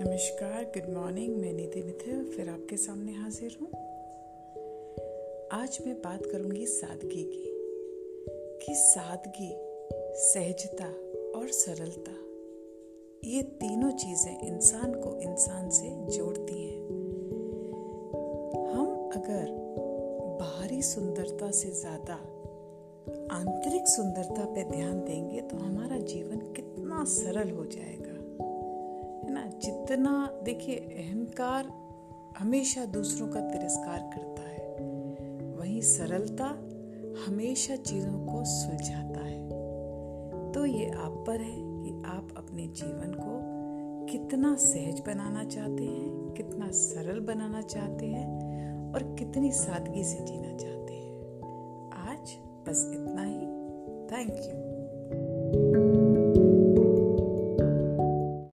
नमस्कार good morning मैं नीति मिथिल फिर आपके सामने हाजिर हूँ। आज मैं बात करूँगी सादगी की, कि सादगी, सहजता और सरलता, ये तीनों चीज़ें इंसान को इंसान से जोड़ती हैं। हम अगर बाहरी सुंदरता से ज़्यादा आंतरिक सुंदरता पे ध्यान देंगे तो हमारा जीवन कितना सरल हो जाएगा। है ना? जितना देखिए, अहंकार हमेशा दूसरों का तिरस्कार करता है। वहीं सरलता हमेशा चीज़ों को सुलझाता है। तो ये आप पर है कि आप अपने जीवन को कितना सहज बनाना चाहते हैं, कितना सरल बनाना चाहते हैं और कितनी सादगी से जीना चाहते हैं। आज बस इतना ही। Thank you